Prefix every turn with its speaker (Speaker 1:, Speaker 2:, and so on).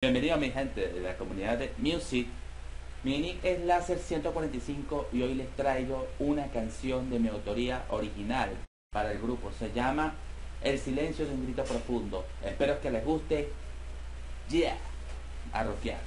Speaker 1: Bienvenido mi gente de la comunidad de Music. Mi nick es Láser145 y hoy les traigo una canción de mi autoría original para el grupo. Se llama El silencio de un grito profundo. Espero que les guste. Yeah, a rockear.